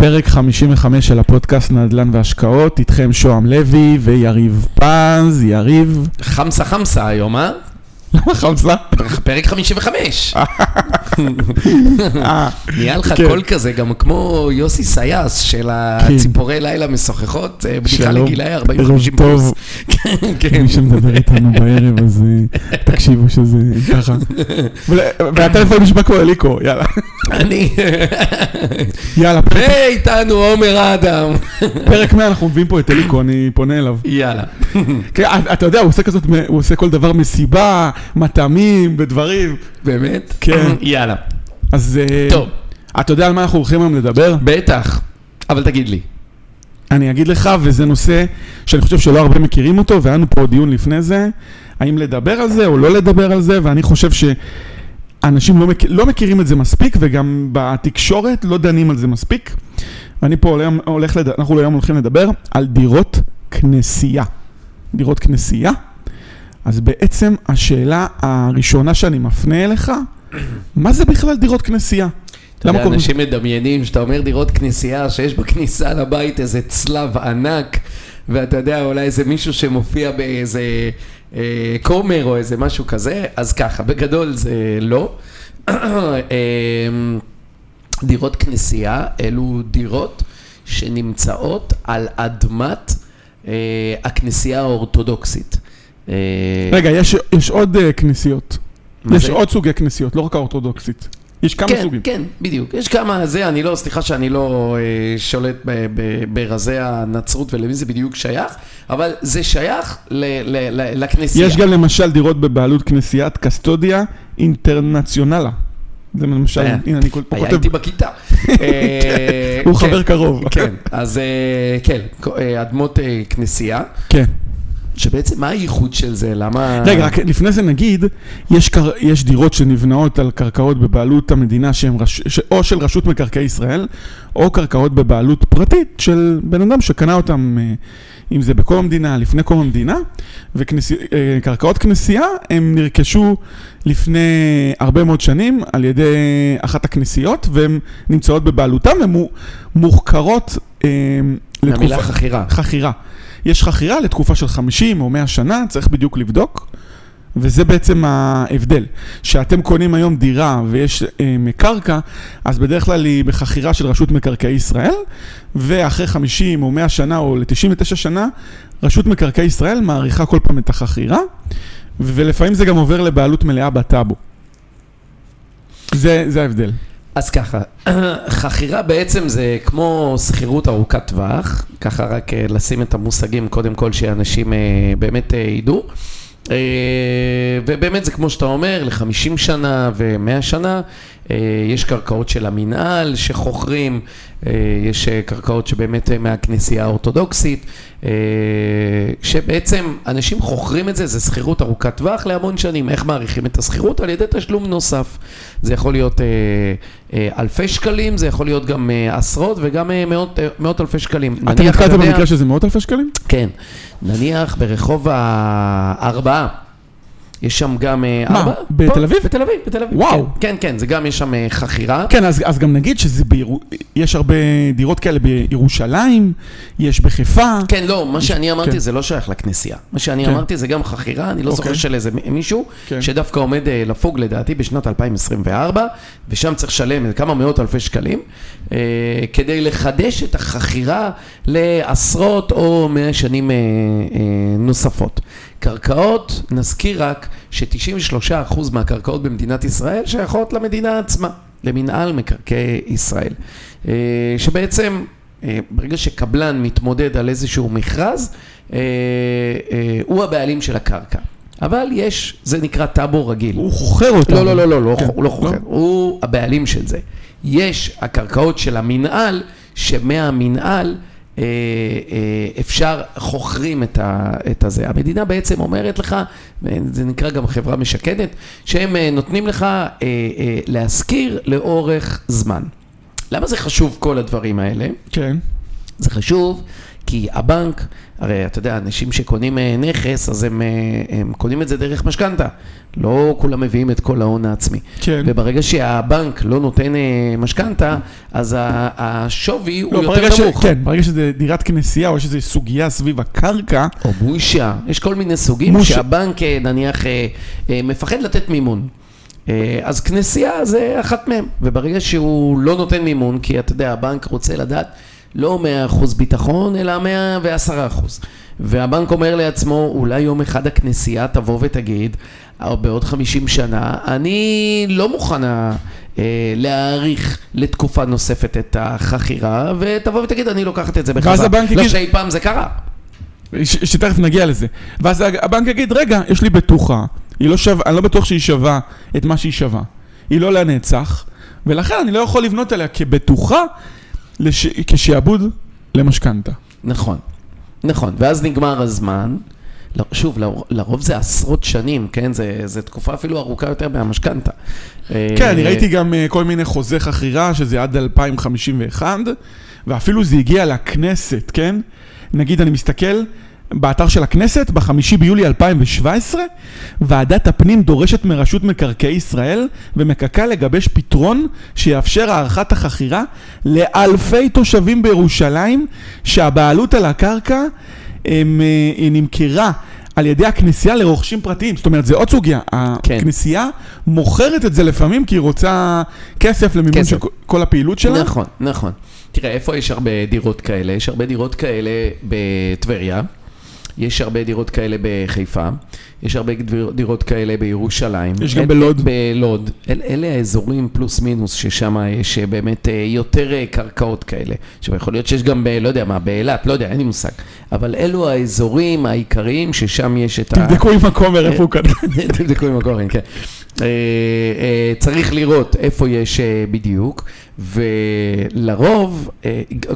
פרק 55 של הפודקאסט נדל"ן והשקעות, איתכם שוהם לוי ויריב פז, יריב. חמסה חמסה היום, אה? למה חמסה? פרק 55. אה, נהיה לך כן. קול כזה, גם כמו יוסי סיאס של הציפורי לילה משוחחות, אה, בדיחה. לגילאי ערב 40-50 טוב. פלוס. כן, כן. מי שמדבר איתנו בערב, אז אה, תקשיבו שזה ככה. והטלפון נשמע כמו אליקו, יאללה. אני... יאללה, ואיתנו עומר אדם. פרק 100 אנחנו מביאים פה את אליקו, אני פונה אליו. יאללה. כן, אתה יודע, הוא עושה כזאת, הוא עושה כל דבר מסיבה, מטעמים ודברים. באמת? כן. יאללה. אז אה, טוב, אתה יודע על מה אנחנו הולכים היום לדבר? בטח. אבל תגיד לי. אני אגיד לך, וזה נושא שאני חושב שלא הרבה מכירים אותו, והיה לנו פה דיון לפני זה, האם לדבר על זה או לא לדבר על זה, ואני חושב שאנשים לא, מכ... לא מכירים את זה מספיק, וגם בתקשורת לא דנים על זה מספיק. ואני פה הולך, הולך לד... אנחנו היום הולכים לדבר על דירות כנסייה. דירות כנסייה. אז בעצם השאלה הראשונה שאני מפנה אליך, מה זה בכלל דירות כנסייה? אתה יודע, אנשים מדמיינים שאתה אומר דירות כנסייה, שיש בכניסה לבית איזה צלב ענק, ואתה יודע, אולי איזה מישהו שמופיע באיזה אה, כומר או איזה משהו כזה, אז ככה, בגדול זה לא. אה, דירות כנסייה אלו דירות שנמצאות על אדמת אה, הכנסייה האורתודוקסית. אה, רגע, יש, יש עוד uh, כנסיות. יש זה? עוד סוגי כנסיות, לא רק האורתודוקסית. יש כמה כן, סוגים. כן, בדיוק. יש כמה, זה, אני לא, סליחה שאני לא אה, שולט ב- ב- ברזי הנצרות ולמי זה בדיוק שייך, אבל זה שייך ל- ל- ל- לכנסייה. יש גם למשל דירות בבעלות כנסיית קסטודיה אינטרנציונלה. זה למשל, היה. הנה אני פה היה כותב, איתי בכיתה. אה, הוא כן, חבר קרוב. כן, אז אה, כן, אה, אדמות אה, כנסייה, כן. שבעצם מה הייחוד של זה? למה... רגע, רק לפני זה נגיד, יש, קר... יש דירות שנבנאות על קרקעות בבעלות המדינה שהן רש... ש... או של רשות מקרקעי ישראל, או קרקעות בבעלות פרטית של בן אדם שקנה אותם, אה, אם זה בקום המדינה, לפני קום המדינה, וקרקעות כנסייה, הם נרכשו לפני הרבה מאוד שנים על ידי אחת הכנסיות, והן נמצאות בבעלותם, והן מו- מוחכרות אה, מהמילה חכירה. חכירה. יש חכירה לתקופה של 50 או 100 שנה, צריך בדיוק לבדוק, וזה בעצם ההבדל. שאתם קונים היום דירה ויש אה, קרקע, אז בדרך כלל היא בחכירה של רשות מקרקעי ישראל, ואחרי 50 או 100 שנה או ל-99 שנה, רשות מקרקעי ישראל מעריכה כל פעם את החכירה, ולפעמים זה גם עובר לבעלות מלאה בטאבו. זה, זה ההבדל. אז ככה, חכירה בעצם זה כמו שכירות ארוכת טווח, ככה רק אה, לשים את המושגים קודם כל שאנשים אה, באמת אה, ידעו. ובאמת זה כמו שאתה אומר, ל-50 שנה ו-100 שנה, יש קרקעות של המינהל שחוכרים, אה, יש אה, קרקעות שבאמת אה, מהכנסייה האורתודוקסית, אה, שבעצם אנשים חוכרים את זה, זה שכירות ארוכת טווח להמון שנים. איך מעריכים את השכירות? על ידי תשלום נוסף. זה יכול להיות אה, אה, אלפי שקלים, זה יכול להיות גם אה, עשרות וגם אה, מאות, אה, מאות אלפי שקלים. אתה נתקלת במקרה שזה מאות אלפי שקלים? כן. נניח ברחוב הארבעה. יש שם גם... אה, מה, ארבעה? בתל אביב? בתל אביב, בתל אביב. וואו. כן, כן, כן, זה גם, יש שם אה, חכירה. כן, אז, אז גם נגיד שזה בירו... יש הרבה דירות כאלה בירושלים, יש בחיפה. כן, לא, מה שאני אמרתי כן. זה לא שייך לכנסייה. מה שאני כן. אמרתי זה גם חכירה, אני לא זוכר אוקיי. של איזה מישהו, כן. שדווקא עומד אה, לפוג לדעתי בשנת 2024, ושם צריך לשלם כמה מאות אלפי שקלים, אה, כדי לחדש את החכירה לעשרות או מאה שנים אה, אה, נוספות. קרקעות, נזכיר רק ש-93% מהקרקעות במדינת ישראל שייכות למדינה עצמה, למינהל מקרקעי ישראל. אה, שבעצם אה, ברגע שקבלן מתמודד על איזשהו מכרז, אה, הוא הבעלים של הקרקע. אבל יש, זה נקרא טאבו רגיל. הוא חוכר אותם. לא, לא, לא, לא, לא, כן. הוא לא חוכר, הוא הבעלים של זה. יש הקרקעות של המינהל, שמהמינהל אפשר, חוכרים את, ה, את הזה. המדינה בעצם אומרת לך, זה נקרא גם חברה משקדת, שהם אה, נותנים לך אה, אה, להשכיר לאורך זמן. למה זה חשוב כל הדברים האלה? כן. זה חשוב, כי הבנק, הרי אתה יודע, אנשים שקונים אה, נכס, אז הם, אה, הם קונים את זה דרך משכנתה. לא כולם מביאים את כל ההון העצמי. כן. וברגע שהבנק לא נותן אה, משכנתה, אז השווי לא, הוא יותר ש... נמוך. כן, ברגע שזה דירת כנסייה או איזו סוגיה סביב הקרקע, או מוישה, יש כל מיני סוגים מושה. שהבנק נניח מפחד לתת מימון. אז כנסייה זה אחת מהם, וברגע שהוא לא נותן מימון, כי אתה יודע, הבנק רוצה לדעת לא 100% ביטחון, אלא 110%. והבנק אומר לעצמו, אולי יום אחד הכנסייה תבוא ותגיד, "אה, בעוד 50 שנה, אני לא מוכנה אה, להאריך לתקופה נוספת את החכירה, ותבוא ותגיד, אני לוקחת את זה בחזרה. הבנק לא יגיד- שאי פעם זה קרה. ש- שתכף נגיע לזה. ואז הבנק יגיד, רגע, יש לי בטוחה, היא לא שווה, אני לא בטוח שהיא שווה את מה שהיא שווה. היא לא לנצח, ולכן אני לא יכול לבנות עליה כבטוחה לש... כשעבוד למשכנתה. נכון, נכון, ואז נגמר הזמן. לא, שוב, לר- לרוב זה עשרות שנים, כן? זה, זה תקופה אפילו ארוכה יותר מהמשכנתה. כן, אני ראיתי גם אה, כל מיני חוזי חכירה, שזה עד 2051, ואפילו זה הגיע לכנסת, כן? נגיד, אני מסתכל באתר של הכנסת, בחמישי ביולי 2017, ועדת הפנים דורשת מרשות מקרקעי ישראל ומקק"ל לגבש פתרון שיאפשר הארכת החכירה לאלפי תושבים בירושלים, שהבעלות על הקרקע הם, אה, היא נמכרה. על ידי הכנסייה לרוכשים פרטיים, זאת אומרת, זה עוד סוגיה. כן. הכנסייה מוכרת את זה לפעמים כי היא רוצה כסף למימון כסף. של כל הפעילות שלה. נכון, נכון. תראה, איפה יש הרבה דירות כאלה? יש הרבה דירות כאלה בטבריה, יש הרבה דירות כאלה בחיפה, יש הרבה דירות כאלה בירושלים. יש גם בלוד. בלוד. אל, אלה האזורים פלוס מינוס ששם יש אה, באמת אה, יותר אה, קרקעות כאלה. עכשיו, יכול להיות שיש גם, ב, לא יודע מה, באילת, לא יודע, אין לי מושג. אבל אלו האזורים העיקריים ששם יש את ה... תבדקו עם הכומר איפה הוא כתב. תבדקו עם הקורן, כן. צריך לראות איפה יש בדיוק, ולרוב,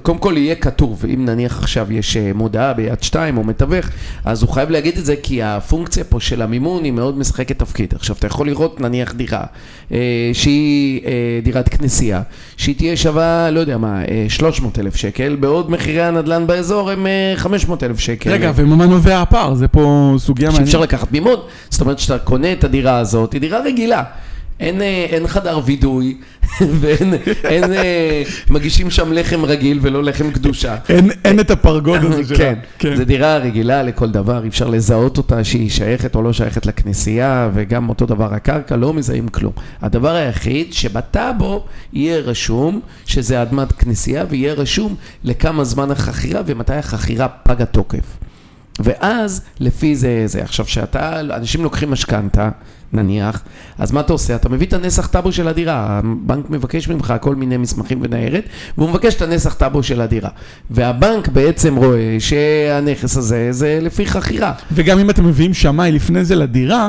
קודם כל יהיה כתוב, אם נניח עכשיו יש מודעה ביד שתיים או מתווך, אז הוא חייב להגיד את זה, כי הפונקציה פה של המימון היא מאוד משחקת תפקיד. עכשיו, אתה יכול לראות נניח דירה, אה, שהיא אה, דירת כנסייה, שהיא תהיה שווה, לא יודע מה, 300 אלף שקל, בעוד מחירי הנדל"ן באזור הם 500 אלף שקל. רגע, וממה נובע הפער? זה פה סוגיה מעניינת. שאפשר לקחת מימון, זאת אומרת שאתה קונה את הדירה הזאת, היא דירה רגילה. אין, אה, אין חדר וידוי, ואין אין, אה, מגישים שם לחם רגיל ולא לחם קדושה. אין- אין את הפרגוד הזה שלה. כן, זו דירה רגילה לכל דבר, אי אפשר לזהות אותה שהיא שייכת או לא שייכת לכנסייה, וגם אותו דבר הקרקע, לא מזהים כלום. הדבר היחיד שבטאבו יהיה רשום שזה אדמת כנסייה, ויהיה רשום לכמה זמן החכירה ומתי החכירה פג התוקף. ואז לפי זה, זה. עכשיו, שאתה, אנשים לוקחים משכנתה, נניח, אז מה אתה עושה? אתה מביא את הנסח טאבו של הדירה, הבנק מבקש ממך כל מיני מסמכים וניירת, והוא מבקש את הנסח טאבו של הדירה. והבנק בעצם רואה שהנכס הזה זה לפי חכירה. וגם אם אתם מביאים שמאי לפני זה לדירה,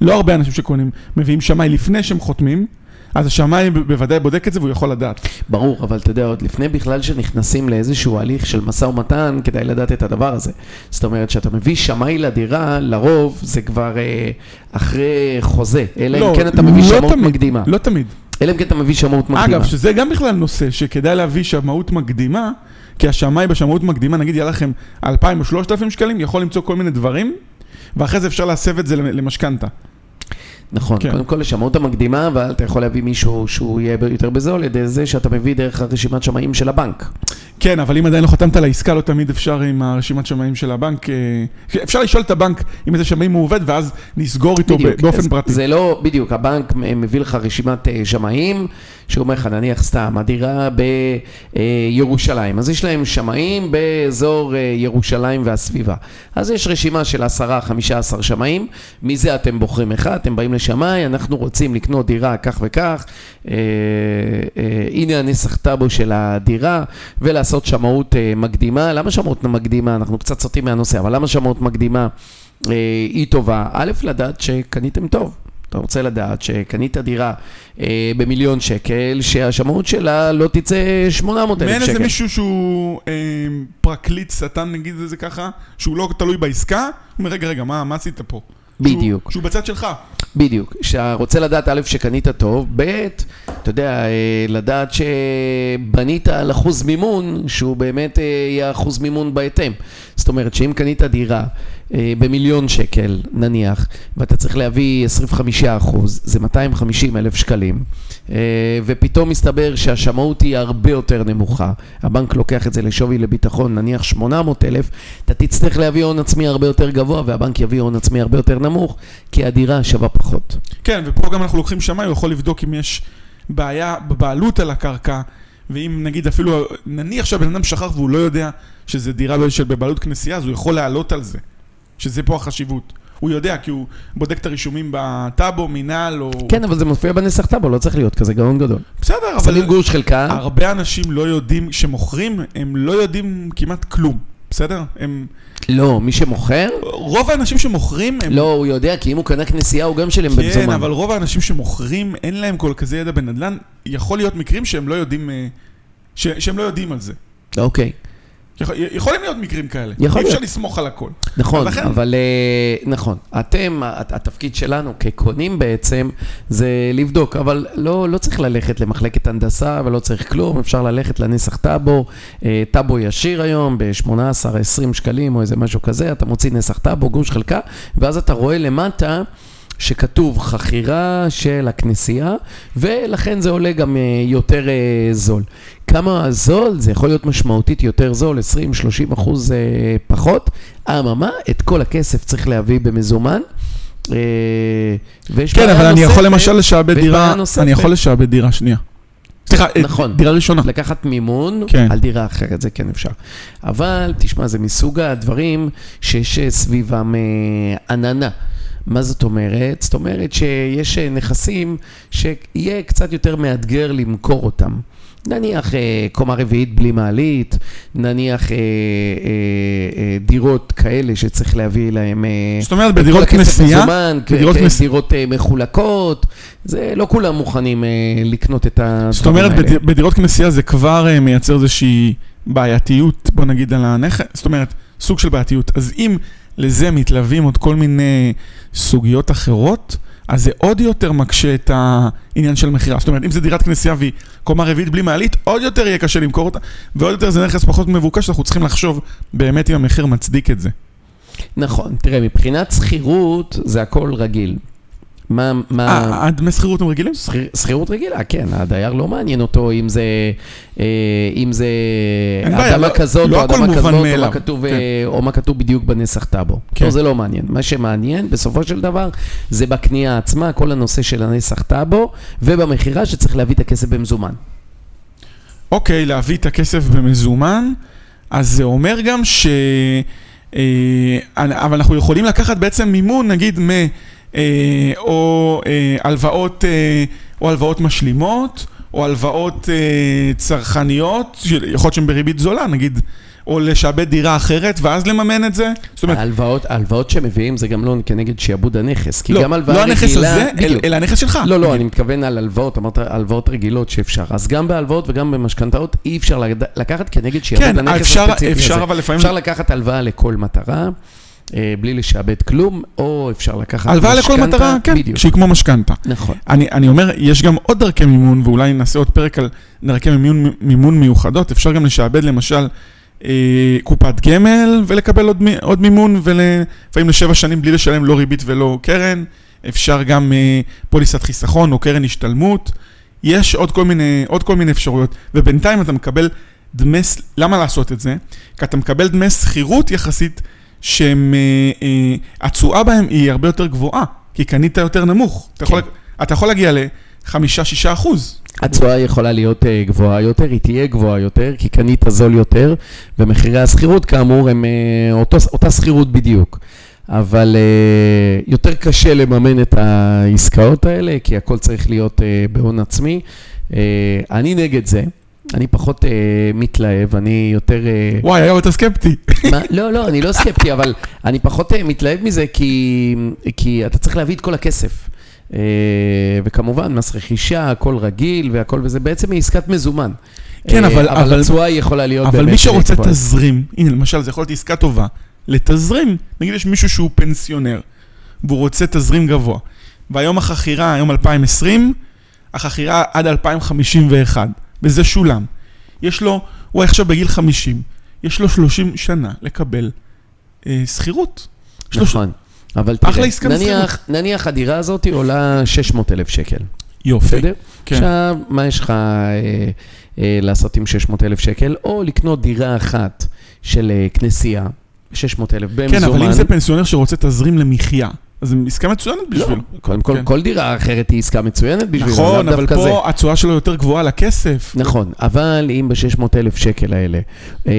לא הרבה אנשים שקונים, מביאים שמאי לפני שהם חותמים, אז השמאי ב- בוודאי בודק את זה והוא יכול לדעת. ברור, אבל אתה יודע, עוד לפני בכלל שנכנסים לאיזשהו הליך של משא ומתן, כדאי לדעת את הדבר הזה. זאת אומרת, כשאתה מביא שמאי לדירה, לרוב זה כבר אה, אחרי חוזה, אלא אם כן אתה מביא לא שמאות תמיד, מקדימה. לא תמיד. אלא אם כן אתה מביא שמאות מקדימה. אגב, שזה גם בכלל נושא שכדאי להביא שמאות מקדימה, כי השמאי בשמאות מקדימה, נגיד יהיה לכם 2,000 או 3,000 שקלים, יכול למצוא כל מיני דברים, ואחרי זה אפשר להסב את זה למשכנתה. נכון, כן. קודם כל לשמאות המקדימה, אבל אתה יכול להביא מישהו שהוא יהיה יותר בזול, על ידי זה שאתה מביא דרך הרשימת שמאים של הבנק. כן, אבל אם עדיין לא חתמת על העסקה, לא תמיד אפשר עם הרשימת שמאים של הבנק. אה, אפשר לשאול את הבנק אם איזה שמאים הוא עובד, ואז נסגור איתו ב- באופן אז פרטי. זה לא, בדיוק, הבנק מביא לך רשימת אה, שמאים, שאומר לך, נניח סתם, הדירה בירושלים, אז יש להם שמאים באזור אה, ירושלים והסביבה. אז יש רשימה של 10-15 שמאים, מזה אתם בוחרים אחד, אתם באים לשמאי, אנחנו רוצים לקנות דירה כך וכך, אה, אה, הנה הנסח טאבו של הדירה, ולעשות שמאות אה, מקדימה. למה שמאות מקדימה? אנחנו קצת סוטים מהנושא, אבל למה שמאות מקדימה? אה, היא טובה. א', לדעת שקניתם טוב. אתה רוצה לדעת שקנית דירה אה, במיליון שקל, שהשמאות שלה לא תצא 800 אלף מעין שקל. איזה מישהו שהוא אה, פרקליט שטן, נגיד את זה ככה, שהוא לא תלוי בעסקה, הוא אומר, רגע, רגע, מה מה עשית פה? בדיוק. שהוא, שהוא בצד שלך. בדיוק. שאתה רוצה לדעת, א', שקנית טוב, ב', אתה יודע, אה, לדעת שבנית על אחוז מימון, שהוא באמת אה, יהיה אחוז מימון בהתאם. זאת אומרת, שאם קנית דירה במיליון שקל, נניח, ואתה צריך להביא 25 אחוז, זה 250 אלף שקלים, ופתאום מסתבר שהשמאות היא הרבה יותר נמוכה, הבנק לוקח את זה לשווי לביטחון, נניח 800 אלף, אתה תצטרך להביא הון עצמי הרבה יותר גבוה, והבנק יביא הון עצמי הרבה יותר נמוך, כי הדירה שווה פחות. כן, ופה גם אנחנו לוקחים שמאי, הוא יכול לבדוק אם יש בעיה בבעלות על הקרקע, ואם נגיד אפילו, נניח שהבן אדם שכח והוא לא יודע שזה דירה של בבעלות כנסייה, אז הוא יכול לעלות על זה, שזה פה החשיבות. הוא יודע, כי הוא בודק את הרישומים בטאבו, מינהל או... כן, אבל זה מופיע בנסח טאבו, לא צריך להיות כזה גאון גדול. בסדר, אבל... שמים גוש חלקה. הרבה אנשים לא יודעים, שמוכרים, הם לא יודעים כמעט כלום, בסדר? הם... לא, מי שמוכר? רוב האנשים שמוכרים הם... לא, הוא יודע, כי אם הוא קנה כנסייה הוא גם שלם כן, במזומן. כן, אבל רוב האנשים שמוכרים, אין להם כל כזה ידע בנדל"ן. יכול להיות מקרים שהם לא יודעים, אה, ש... שהם לא יודעים על זה. אוקיי. יכול, יכולים להיות מקרים כאלה. יכול אי אפשר. לסמוך על הכל. נכון, לכן- אבל אה, נכון. אתם, הת- התפקיד שלנו כקונים בעצם, זה לבדוק, אבל לא, לא צריך ללכת למחלקת הנדסה ולא צריך כלום, אפשר ללכת לנסח טאבו, אה, טאבו ישיר היום ב-18-20 שקלים או איזה משהו כזה, אתה מוציא נסח טאבו, גוש חלקה, ואז אתה רואה למטה שכתוב חכירה של הכנסייה, ולכן זה עולה גם אה, יותר זול. כמה זול? זה יכול להיות משמעותית יותר זול, 20-30 אחוז אה, פחות. אממה, את כל הכסף צריך להביא במזומן. אה, ויש כן, אבל אני יכול למשל לשעבד דירה, נוספת. אני יכול לשעבד דירה שנייה. סליחה, אה, נכון. דירה ראשונה. לקחת מימון כן. על דירה אחרת, זה כן אפשר. אבל, תשמע, זה מסוג הדברים שיש סביבם עננה. מה זאת אומרת? זאת אומרת שיש נכסים שיהיה קצת יותר מאתגר למכור אותם. נניח אה, קומה רביעית בלי מעלית, נניח אה, אה, אה, דירות כאלה שצריך להביא להם... אה, זאת אומרת, בדירות כנסייה, מזומן, כ- בדירות כ- כנס- דירות אה, מחולקות, זה לא כולם מוכנים אה, לקנות את הדברים האלה. זאת אומרת, בד- בדירות כנסייה זה כבר אה, מייצר איזושהי בעייתיות, בוא נגיד, על הנכס, זאת אומרת, סוג של בעייתיות. אז אם לזה מתלווים עוד כל מיני סוגיות אחרות, אז זה עוד יותר מקשה את העניין של מכירה. זאת אומרת, אם זה דירת כנסייה והיא קומה רביעית בלי מעלית, עוד יותר יהיה קשה למכור אותה, ועוד יותר זה נכס פחות מבוקש, אנחנו צריכים לחשוב באמת אם המחיר מצדיק את זה. נכון, תראה, מבחינת שכירות זה הכל רגיל. מה, מה... אה, הדמי שכירות הם רגילים? שכיר- שכירות רגילה, כן, הדייר לא מעניין אותו אם זה, אה, אם זה אין בעיה, אדמה לא- כזאת לא או הכל אדמה כזאת, או מה, כתוב, כן. אה, או מה כתוב בדיוק בנסח טאבו. כן. לא, זה לא מעניין. מה שמעניין, בסופו של דבר, זה בקנייה עצמה, כל הנושא של הנסח טאבו, ובמכירה שצריך להביא את הכסף במזומן. אוקיי, להביא את הכסף במזומן, אז זה אומר גם ש... אה, אבל אנחנו יכולים לקחת בעצם מימון, נגיד, מ... אה, או אה, הלוואות, אה, או הלוואות משלימות, או הלוואות אה, צרכניות, שיכול להיות שהן בריבית זולה, נגיד, או לשעבד דירה אחרת, ואז לממן את זה. זאת אומרת, ההלוואות, ההלוואות שמביאים זה גם לא כנגד שעבוד הנכס, כי לא, גם הלוואה לא רגילה... הנכס הזה, אל-. אלא הנכס שלך. לא, לא, אני מתכוון על הלוואות, אמרת הלוואות רגילות שאפשר. אז גם בהלוואות וגם במשכנתאות אי אפשר לקחת כנגד שיעבוד כן, הנכס אפשר, הספציפי אפשר הזה. אבל לפעמים... אפשר לקחת הלוואה לכל מטרה, בלי לשעבד כלום, או אפשר לקחת הלוואה לכל משכנתה, מטרה, כן, בדיוק. שהיא כמו משכנתה. נכון. אני, אני אומר, יש גם עוד דרכי מימון, ואולי נעשה עוד פרק על דרכי מימון, מימון מיוחדות. אפשר גם לשעבד למשל אה, קופת גמל ולקבל עוד, עוד מימון, ולפעמים לשבע שנים בלי לשלם לא ריבית ולא קרן. אפשר גם אה, פוליסת חיסכון או קרן השתלמות. יש עוד כל מיני, עוד כל מיני אפשרויות, ובינתיים אתה מקבל דמי, למה לעשות את זה? כי אתה מקבל דמי שכירות יחסית, שהם, אה, אה, התשואה בהם היא הרבה יותר גבוהה, כי קנית יותר נמוך. אתה יכול, כן. אתה יכול להגיע ל-5-6 אחוז. התשואה יכולה להיות אה, גבוהה יותר, היא תהיה גבוהה יותר, כי קנית זול יותר, ומחירי השכירות כאמור הם אותו, אותה שכירות בדיוק. אבל יותר קשה לממן את העסקאות האלה, כי הכל צריך להיות בהון עצמי. אני נגד זה, אני פחות אה, מתלהב, אני יותר... אה, וואי, היום אתה סקפטי. מה? לא, לא, אני לא סקפטי, אבל אני פחות אה, מתלהב מזה, כי, כי אתה צריך להביא את כל הכסף. אה, וכמובן, מס רכישה, הכל רגיל והכל, וזה בעצם עסקת מזומן. כן, אה, אבל- אבל אבל- התשואה יכולה להיות אבל באמת... מי שרוצה גבוהה. תזרים, הנה למשל, זה יכול להיות עסקה טובה, לתזרים, נגיד יש מישהו שהוא פנסיונר, והוא רוצה תזרים גבוה. והיום החכירה, היום 2020, החכירה עד 2051, וזה שולם. יש לו, הוא עכשיו בגיל 50, יש לו 30 שנה לקבל אה, שכירות. לו נכון. אבל תראה, נניח, נניח הדירה הזאת עולה 600 אלף שקל, יופי. בסדר? כן. עכשיו, מה יש לך אה, אה, לעשות עם 600 אלף שקל? או לקנות דירה אחת של אה, כנסייה, 600 אלף במזומן. כן, אבל אם זה פנסיונר שרוצה תזרים למחיה, זו עסקה מצוינת לא, בשבילו. קודם כל, כן. כל דירה אחרת היא עסקה מצוינת בשבילו, נכון, אבל זה. פה התשואה שלו יותר גבוהה לכסף. נכון, אבל אם ב-600 אלף שקל האלה אה, אה,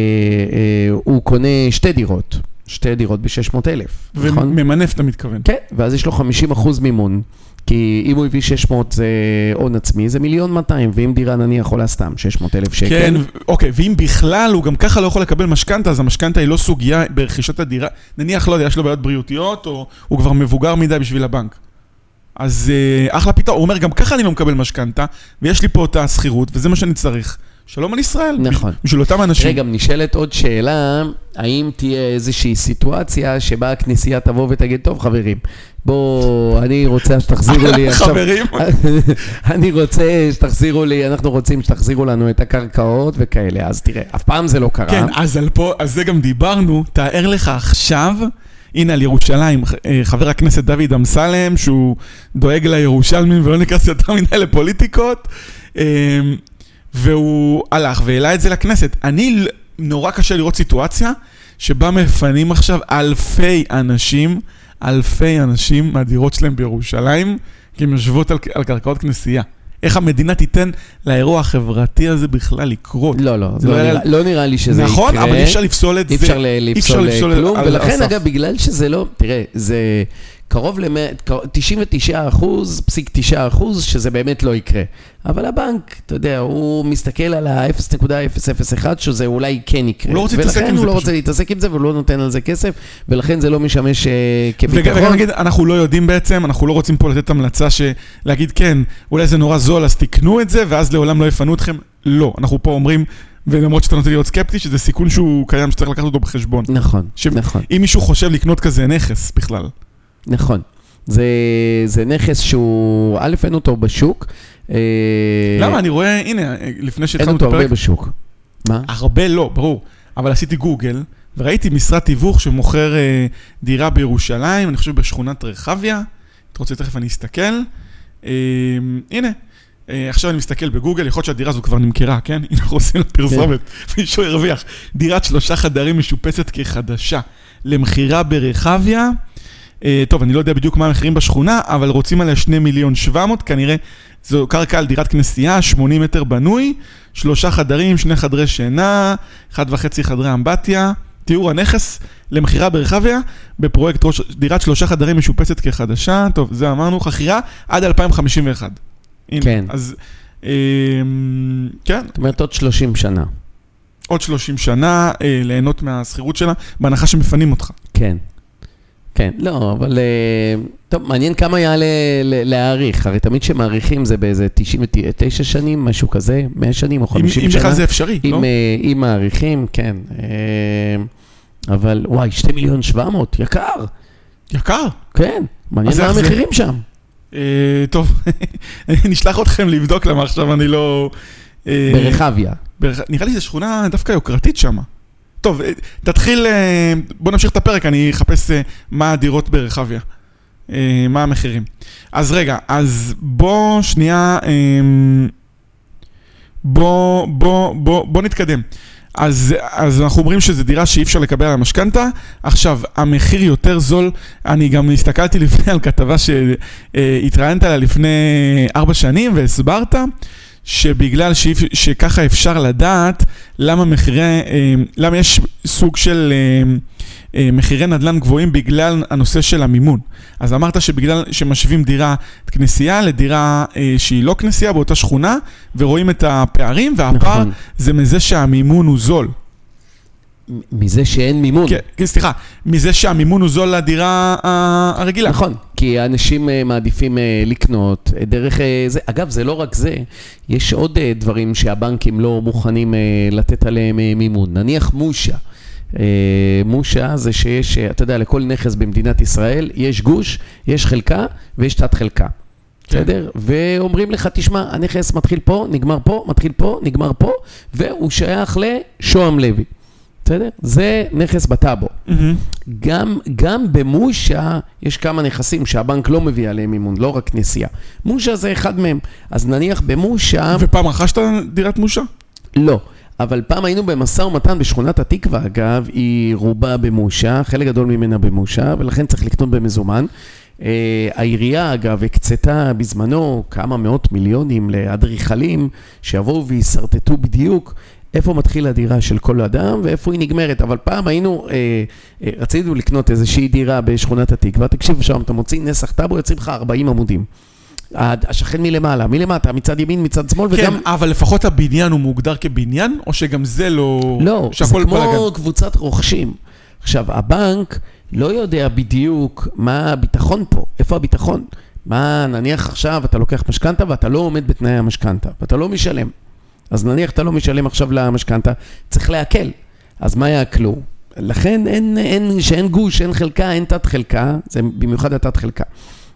הוא קונה שתי דירות, שתי דירות ב-600 אלף, נכון? וממנף, אתה מתכוון. כן, ואז יש לו 50 אחוז מימון, כי אם הוא הביא 600 זה הון עצמי, זה מיליון 200, ואם דירה נניח עולה סתם 600 אלף שקל, כן, אוקיי, ואם בכלל הוא גם ככה לא יכול לקבל משכנתה, אז המשכנתה היא לא סוגיה ברכישת הדירה. נניח, לא יודע, יש לו בעיות בריאותיות, או הוא כבר מבוגר מדי בשביל הבנק. אז אה, אחלה פתרון, הוא אומר, גם ככה אני לא מקבל משכנתה, ויש לי פה את השכירות, וזה מה שאני צריך. שלום על ישראל. נכון. בש- בשביל אותם אנשים. רגע, נשאלת עוד שאלה, האם תהיה איזושהי סיטואציה שבה הכנסייה תבוא ותגיד, טוב חברים, בואו, אני רוצה שתחזירו לי עכשיו... חברים. אני רוצה שתחזירו לי, אנחנו רוצים שתחזירו לנו את הקרקעות וכאלה, אז תראה, אף פעם זה לא קרה. כן, אז על פה, על זה גם דיברנו, תאר לך עכשיו, הנה על ירושלים, אה, חבר הכנסת דוד אמסלם, שהוא דואג לירושלמים ולא ניכנס יותר מדי לפוליטיקות, אה, והוא הלך והעלה את זה לכנסת. אני, נורא קשה לראות סיטואציה שבה מפנים עכשיו אלפי אנשים, אלפי אנשים מהדירות שלהם בירושלים, כי הן יושבות על, על קרקעות כנסייה. איך המדינה תיתן לאירוע החברתי הזה בכלל לקרות? לא, לא, לא, לא נראה, לא נראה לי שזה נכון, יקרה. אבל אי אפשר לפסול את אי זה. אפשר אי אפשר לפסול לפסול כלום, ולכן. אגב, בגלל שזה לא, תראה, זה קרוב ל-99 אחוז, פסיק 9 אחוז, שזה באמת לא יקרה. אבל הבנק, אתה יודע, הוא מסתכל על ה-0.001, שזה אולי כן יקרה. הוא לא רוצה להתעסק עם ולכן זה הוא לא. רוצה להתעסק עם זה, והוא לא נותן על זה כסף, ולכן זה לא משמש אה, וגם וגם. נגיד, אנחנו לא יודעים בעצם, אנחנו לא רוצים פה לתת המלצה להגיד, כן, אולי זה נורא זול, אז תקנו את זה, ואז לעולם לא יפנו אתכם. לא, אנחנו פה אומרים, ולמרות שאתה נותן להיות סקפטי, שזה סיכון שהוא קיים, שצריך לקחת אותו בחשבון. נכון, ש- נכון. אם מישהו חושב לקנות כזה נכס בכלל. נכון. זה, זה נכס שהוא, א', אין אותו בשוק. אה, למה? אני רואה, הנה, לפני אין שהתחלנו את אותו הרבה הפרק, בשוק. מה? הרבה לא, ברור. אבל עשיתי גוגל, וראיתי משרד תיווך שמוכר אה, דירה בירושלים, אני חושב בשכונת רחביה. אתה רוצה, תכף אני אסתכל. אה, הנה, אה, עכשיו אני מסתכל בגוגל, יכול להיות שהדירה הזו כבר נמכרה, כן? הנה אנחנו עושים לה פרסומת, מישהו הרוויח. דירת שלושה חדרים משופצת כחדשה, למכירה ברחביה. אה, טוב, אני לא יודע בדיוק מה המחירים בשכונה, אבל רוצים עליה 2 מיליון 700, כנראה זו קרקע על דירת כנסייה, 80 מטר בנוי, שלושה חדרים, שני חדרי שינה, אחד וחצי חדרי אמבטיה. תיאור הנכס למכירה ברחביה, בפרויקט ראש, דירת שלושה חדרים משופצת כחדשה, טוב, זה אמרנו, חכירה עד 2051. הנה, כן. אז אה, כן, זאת אומרת, עוד 30 שנה. עוד 30 שנה אה, ליהנות מהשכירות שלה, בהנחה שמפנים אותך. כן. כן, לא, אבל... אה, טוב, מעניין כמה יעלה להעריך. הרי תמיד כשמעריכים זה באיזה 99 שנים, משהו כזה, 100 שנים או אם, 50 אם שנה. בכלל זה אפשרי, אם, לא? אה, אם מעריכים, כן. אה, אבל וואי, 2 מיליון 700, יקר. יקר. כן, מעניין מה איך זה? המחירים שם. אה, טוב, נשלח אתכם לבדוק למה עכשיו אני לא... ברחביה. ברח... נראה לי זו שכונה דווקא יוקרתית שם. טוב, אה, תתחיל, אה, בוא נמשיך את הפרק, אני אחפש אה, מה הדירות ברחביה. מה המחירים. אז רגע, אז בוא שנייה, אה, בוא, בוא, בוא, בוא נתקדם. אז, אז אנחנו אומרים שזו דירה שאי אפשר לקבל עליה משכנתה. עכשיו, המחיר יותר זול, אני גם הסתכלתי לפני על כתבה שהתראיינת עליה לפני ארבע שנים והסברת שבגלל שאיפ, שככה אפשר לדעת למה מחירי, אה, למה יש סוג של אה, אה, מחירי נדל"ן גבוהים בגלל הנושא של המימון. אז אמרת שבגלל שמשווים דירה כנסייה לדירה אה, שהיא לא כנסייה באותה שכונה, ורואים את הפערים, והפער נכון. זה מזה שהמימון הוא זול. מזה שאין מימון. כן, כן, סליחה, מזה שהמימון הוא זול לדירה אה, הרגילה. נכון, כי אנשים אה, מעדיפים אה, לקנות דרך זה. אגב, זה לא רק זה, יש עוד דברים שהבנקים לא מוכנים לתת עליהם מימון. נניח מושה. מושה זה שיש, אתה יודע, לכל נכס במדינת ישראל יש גוש, יש חלקה ויש תת חלקה. כן. בסדר? ואומרים לך, תשמע, הנכס מתחיל פה, נגמר פה, מתחיל פה, נגמר פה, והוא שייך לשוהם לוי. בסדר? זה נכס בטאבו. מהמם. גם, גם במושה יש כמה נכסים שהבנק לא מביא עליהם מימון, לא רק נסיעה. מושה זה אחד מהם. אז נניח במושה, ופעם רכשת דירת מושה? לא. אבל פעם היינו במשא ומתן בשכונת התקווה, אגב, היא רובה במושה, חלק גדול ממנה במושה, ולכן צריך לקנות במזומן. אה, העירייה, אגב, הקצתה בזמנו כמה מאות מיליונים לאדריכלים שיבואו וישרטטו בדיוק איפה מתחיל הדירה של כל אדם ואיפה היא נגמרת. אבל פעם היינו, אה, אה, רצינו לקנות איזושהי דירה בשכונת התקווה, תקשיב שם, אתה מוציא נסח טאבו, יוצאים לך 40 עמודים. השכן מלמעלה, מלמטה, מצד ימין, מצד שמאל, כן, וגם... אבל לפחות הבניין הוא מוגדר כבניין, או שגם זה לא... לא, זה כמו בלאגן? קבוצת רוכשים. עכשיו, הבנק לא יודע בדיוק מה הביטחון פה, איפה הביטחון. מה, נניח עכשיו אתה לוקח משכנתה ואתה לא עומד בתנאי המשכנתה, ואתה לא משלם. אז נניח אתה לא משלם עכשיו למשכנתה, צריך לעקל. אז מה יעקלו? לכן אין, אין, שאין גוש, אין חלקה, אין תת חלקה, זה במיוחד התת חלקה.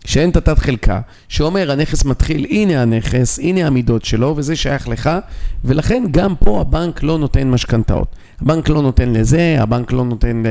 שאין את התת חלקה, שאומר הנכס מתחיל, הנה הנכס, הנה המידות שלו, וזה שייך לך, ולכן גם פה הבנק לא נותן משכנתאות. הבנק לא נותן לזה, הבנק לא נותן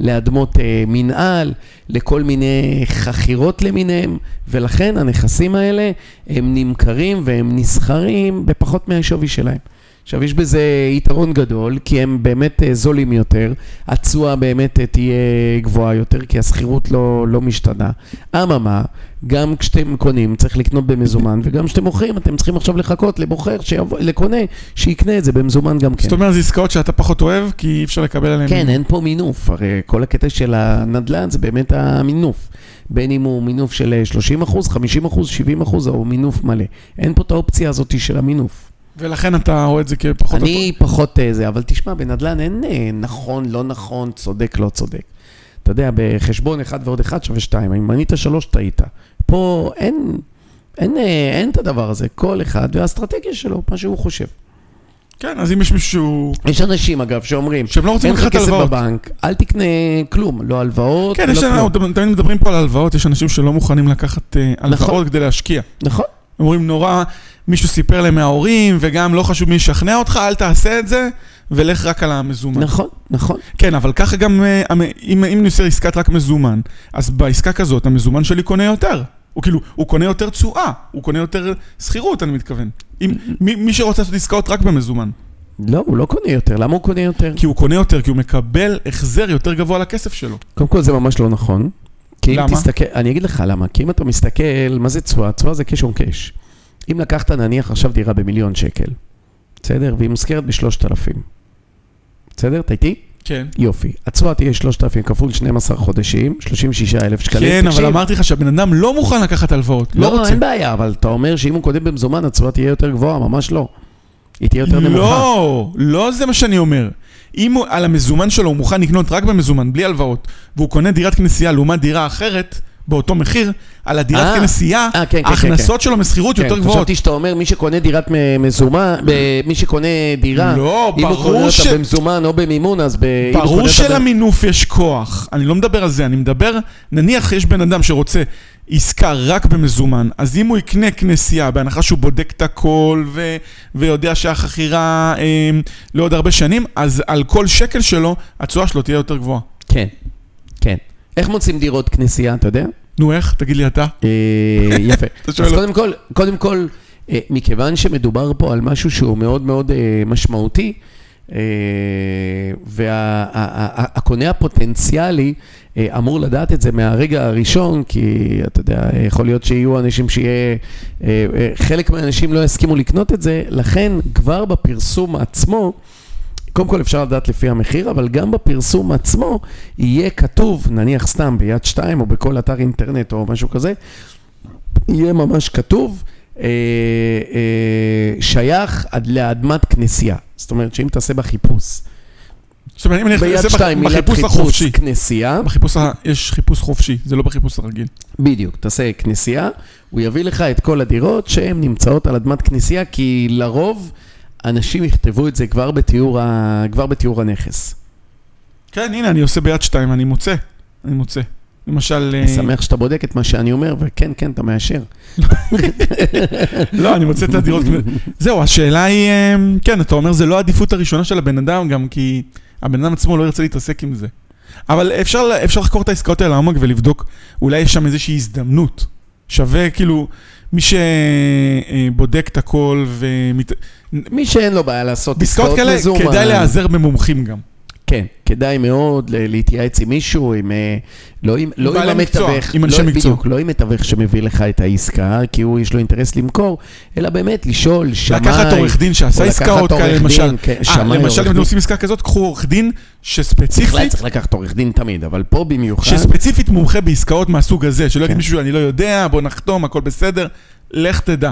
לאדמות אה, מנהל, לכל מיני חכירות למיניהם, ולכן הנכסים האלה הם נמכרים והם נסחרים בפחות מהשווי שלהם. עכשיו, יש בזה יתרון גדול, כי הם באמת אה, זולים יותר, התשואה באמת אה, תהיה גבוהה יותר, כי השכירות לא, לא משתנה. אממה, גם כשאתם קונים צריך לקנות במזומן, וגם כשאתם מוכרים אתם צריכים עכשיו לחכות לבוחר, שיבוא, לקונה, שיקנה את זה במזומן גם כן. זאת אומרת, זה עסקאות שאתה פחות אוהב, כי אי אפשר לקבל עליהן... כן, אין פה מינוף, הרי כל הקטע של הנדל"ן זה באמת המינוף. בין אם הוא מינוף של 30 אחוז, 50 אחוז, 70 אחוז, או מינוף מלא. אין פה את האופציה הזאת של המינוף. ולכן אתה רואה את זה כפחות... אני פחות אה, זה, אבל תשמע, בנדל"ן אין אה, נכון, לא נכון, צודק, לא צודק. אתה יודע, בחשבון אחד ועוד אחד שווה שתיים. אם מנית שלוש, טעית. פה אין, אין, אה, אין את הדבר הזה. כל אחד והאסטרטגיה שלו, מה שהוא חושב. כן, אז אם יש מישהו... יש אנשים, אגב, שאומרים, שהם לא רוצים אין לך לקחת כסף הלוואות. בבנק, אל תקנה כלום, לא הלוואות, כן, לא יש כלום. תמיד מדברים פה על הלוואות, יש אנשים שלא מוכנים לקחת אה, נכון. הלוואות כדי להשקיע. נכון. אומרים נורא, מישהו סיפר להם מההורים, וגם לא חשוב מי ישכנע אותך, אל תעשה את זה, ולך רק על המזומן. נכון, נכון. כן, אבל ככה גם, אה, אם אם אני עושה עסקת רק מזומן, אז בעסקה כזאת המזומן שלי קונה יותר. הוא כאילו, הוא קונה יותר תשואה, הוא קונה יותר שכירות, אני מתכוון. אם, מי, מי שרוצה לעשות עסקאות רק במזומן. לא, הוא לא קונה יותר. למה הוא קונה יותר? כי הוא קונה יותר, כי הוא מקבל החזר יותר גבוה לכסף שלו. קודם כל זה ממש לא נכון. כי אם למה? תסתכל, אני אגיד לך למה, כי אם אתה מסתכל, מה זה תשואה? תשואה זה קש און קש. אם לקחת נניח עכשיו דירה במיליון שקל, בסדר? והיא מושכרת בשלושת אלפים. בסדר? אתה איתי? כן. יופי. התשואה תהיה 3,000 כפול 12 חודשים, 36,000 שקלים. כן, אבל תקשיב, אמרתי לך שהבן אדם לא מוכן לקחת הלוואות, לא לא, רוצה. אין בעיה, אבל אתה אומר שאם הוא קודם במזומן, התשואה תהיה יותר גבוהה, ממש לא. היא תהיה יותר נמוכה. לא, לא זה מה שאני אומר. אם הוא, על המזומן שלו הוא מוכן לקנות רק במזומן, בלי הלוואות, והוא קונה דירת כנסייה לעומת דירה אחרת, באותו מחיר, על הדירת אה, כנסייה, אה, כן, כן, ההכנסות שלו משכירות יותר כן, גבוהות. חשבתי שאתה אומר מי שקונה דירת מזומן, מי שקונה דירה, לא, אם הוא קונה ש- אותה במזומן או במימון, אז ב... ברור ב- שלמינוף יש כוח, אני לא מדבר על זה, אני מדבר, נניח יש בן אדם שרוצה עסקה רק במזומן, אז אם הוא יקנה כנסייה, בהנחה שהוא בודק את הכל ו- ויודע שהחכירה אה, לעוד הרבה שנים, אז על כל שקל שלו, התשואה שלו תהיה יותר גבוהה. כן, כן. איך מוצאים דירות כנסייה, אתה יודע? נו איך? תגיד לי אתה. אה, יפה. אז. קודם כל, קודם כל, אה, מכיוון שמדובר פה על משהו שהוא מאוד מאוד אה, משמעותי, והקונה הפוטנציאלי אמור לדעת את זה מהרגע הראשון, כי אתה יודע, יכול להיות שיהיו אנשים שיהיה, חלק מהאנשים לא יסכימו לקנות את זה, לכן כבר בפרסום עצמו, קודם כל אפשר לדעת לפי המחיר, אבל גם בפרסום עצמו יהיה כתוב, נניח סתם ביד שתיים או בכל אתר אינטרנט או משהו כזה, יהיה ממש כתוב, אה, אה, שייך עד לאדמת כנסייה. זאת אומרת שאם תעשה בחיפוש, זאת אומרת, אם אני אעשה בחיפוש חיפוש החופשי, כנסייה, בחיפוש. יש חיפוש חופשי, זה לא בחיפוש הרגיל. בדיוק, תעשה כנסייה, הוא יביא לך את כל הדירות שהן נמצאות על אדמת כנסייה, כי לרוב אנשים יכתבו את זה כבר בתיאור, ה... כבר בתיאור הנכס. כן, הנה, אני עושה ביד שתיים, אני מוצא. אני מוצא. למשל... אני אה, שמח שאתה בודק את מה שאני אומר, וכן, כן, אתה מאשר. לא, אני מוצא את הדירות. זהו, השאלה היא, אה, כן, אתה אומר, זה לא העדיפות הראשונה של הבן אדם, גם כי הבן אדם עצמו לא ירצה להתעסק עם זה. אבל אפשר, אפשר לחקור את העסקאות האלה לעומק ולבדוק, אולי יש שם איזושהי הזדמנות. שווה, כאילו, מי שבודק את הכל ומת... מי שאין לו בעיה לעשות בעסקאות עסקאות כאלה מזומן. כדאי להיעזר במומחים גם. כן, כדאי מאוד להתייעץ עם מישהו, עם, אה, לא עם, לא עם המתווך, אנשי לא, מקצוע. בדיוק, לא עם מתווך שמביא לך את העסקה, כי הוא יש לו אינטרס למכור, אלא באמת לשאול, שמאי, לקחת עורך דין שעשה עסקאות כאלה, למשל. כן, אה, שמאי, למשל, אם אתם. עושים עסקה כזאת, קחו עורך דין בכלל שספציפית, צריך לקחת עורך דין תמיד, אבל פה במיוחד, שספציפית מומחה בעסקאות מהסוג הזה, שלא יגיד כן. מישהו, אני לא יודע, בוא נחתום, הכל בסדר, לך תדע.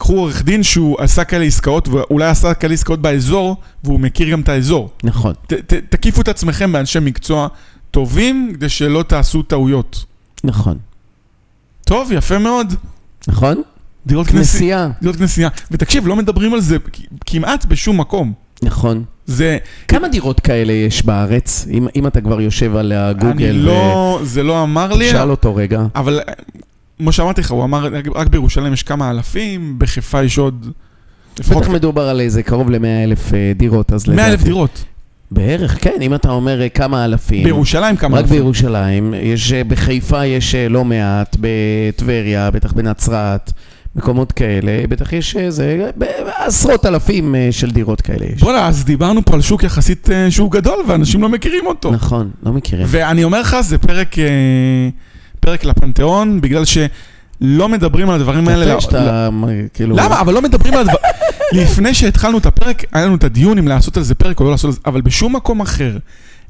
קחו עורך דין שהוא עשה כאלה עסקאות, ואולי עשה כאלה עסקאות באזור, והוא מכיר גם את האזור. נכון, ת, ת, תקיפו את עצמכם באנשי מקצוע טובים, כדי שלא תעשו טעויות. נכון, טוב, יפה מאוד. נכון? דירות כנסייה. כנסייה, דירות כנסייה. ותקשיב, לא מדברים על זה כמעט בשום מקום. נכון. זה... כמה דירות כאלה יש בארץ, אם, אם אתה כבר יושב על הגוגל, אני לא... זה לא אמר לי, ושאל אותו רגע, אבל כמו שאמרתי לך, הוא אמר, רק בירושלים יש כמה אלפים, בחיפה יש עוד... בטח מדובר על איזה קרוב ל-100 אלף אה, דירות, אז 100 אלף לדעתי- דירות. בערך, כן, אם אתה אומר אה, כמה אלפים. בירושלים כמה רק אלפים. בירושלים, יש, אה, בחיפה יש לא מעט, בטבריה, בטח בנצרת, מקומות כאלה, בטח יש איזה, עשרות אלפים של דירות כאלה יש. בוא'נה, אז דיברנו פה על שוק יחסית שהוא גדול, ואנשים לא מכירים אותו. נכון, לא מכירים. ואני אומר לך, זה פרק, פרק לפנתיאון, בגלל שלא מדברים על הדברים האלה. יפה לא- שאתה, מ- כאילו... למה? אבל לא מדברים על הדבר... לפני שהתחלנו את הפרק, היה לנו את הדיון אם לעשות על זה פרק או לא לעשות על זה, אבל בשום מקום אחר.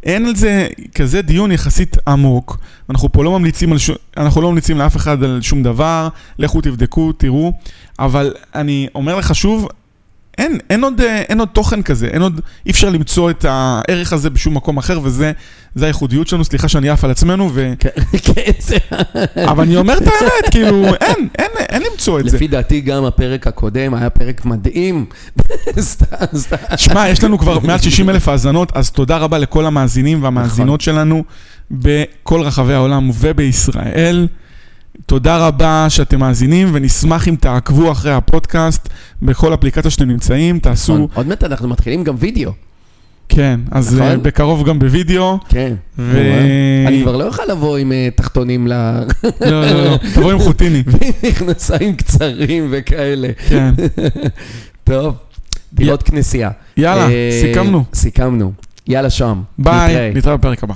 אין על זה כזה דיון יחסית עמוק. אנחנו פה לא ממליצים על שום... אנחנו לא ממליצים לאף אחד על שום דבר. לכו תבדקו, תראו. אבל אני אומר לך שוב, אין, אין, עוד, אה, אין עוד תוכן כזה, אין עוד, אי אפשר למצוא את הערך הזה בשום מקום אחר, וזה זה הייחודיות שלנו, סליחה שאני עף על עצמנו, ו... כן, כן, זה... אבל אני אומר את האמת, כאילו, אין, אין, אין למצוא את זה. לפי דעתי גם הפרק הקודם היה פרק מדהים. סתם, סתם. שמע, יש לנו כבר מעל 60 אלף האזנות, אז תודה רבה לכל המאזינים והמאזינות שלנו בכל רחבי העולם ובישראל. תודה רבה שאתם מאזינים, ונשמח אם תעקבו אחרי הפודקאסט בכל אפליקציה שאתם נמצאים, תעשו, נכון. עוד מעט אנחנו מתחילים גם וידאו. כן, אז נכון. אה, בקרוב גם בווידאו. כן. ו... אני כבר לא יכול לבוא עם אה, תחתונים ל... לא, לא, לא, תבוא עם חוטיני. מכנסיים קצרים וכאלה. כן. טוב, דירות כנסייה. יאללה, אה, סיכמנו. סיכמנו. יאללה שם. ביי. נתראה בפרק הבא.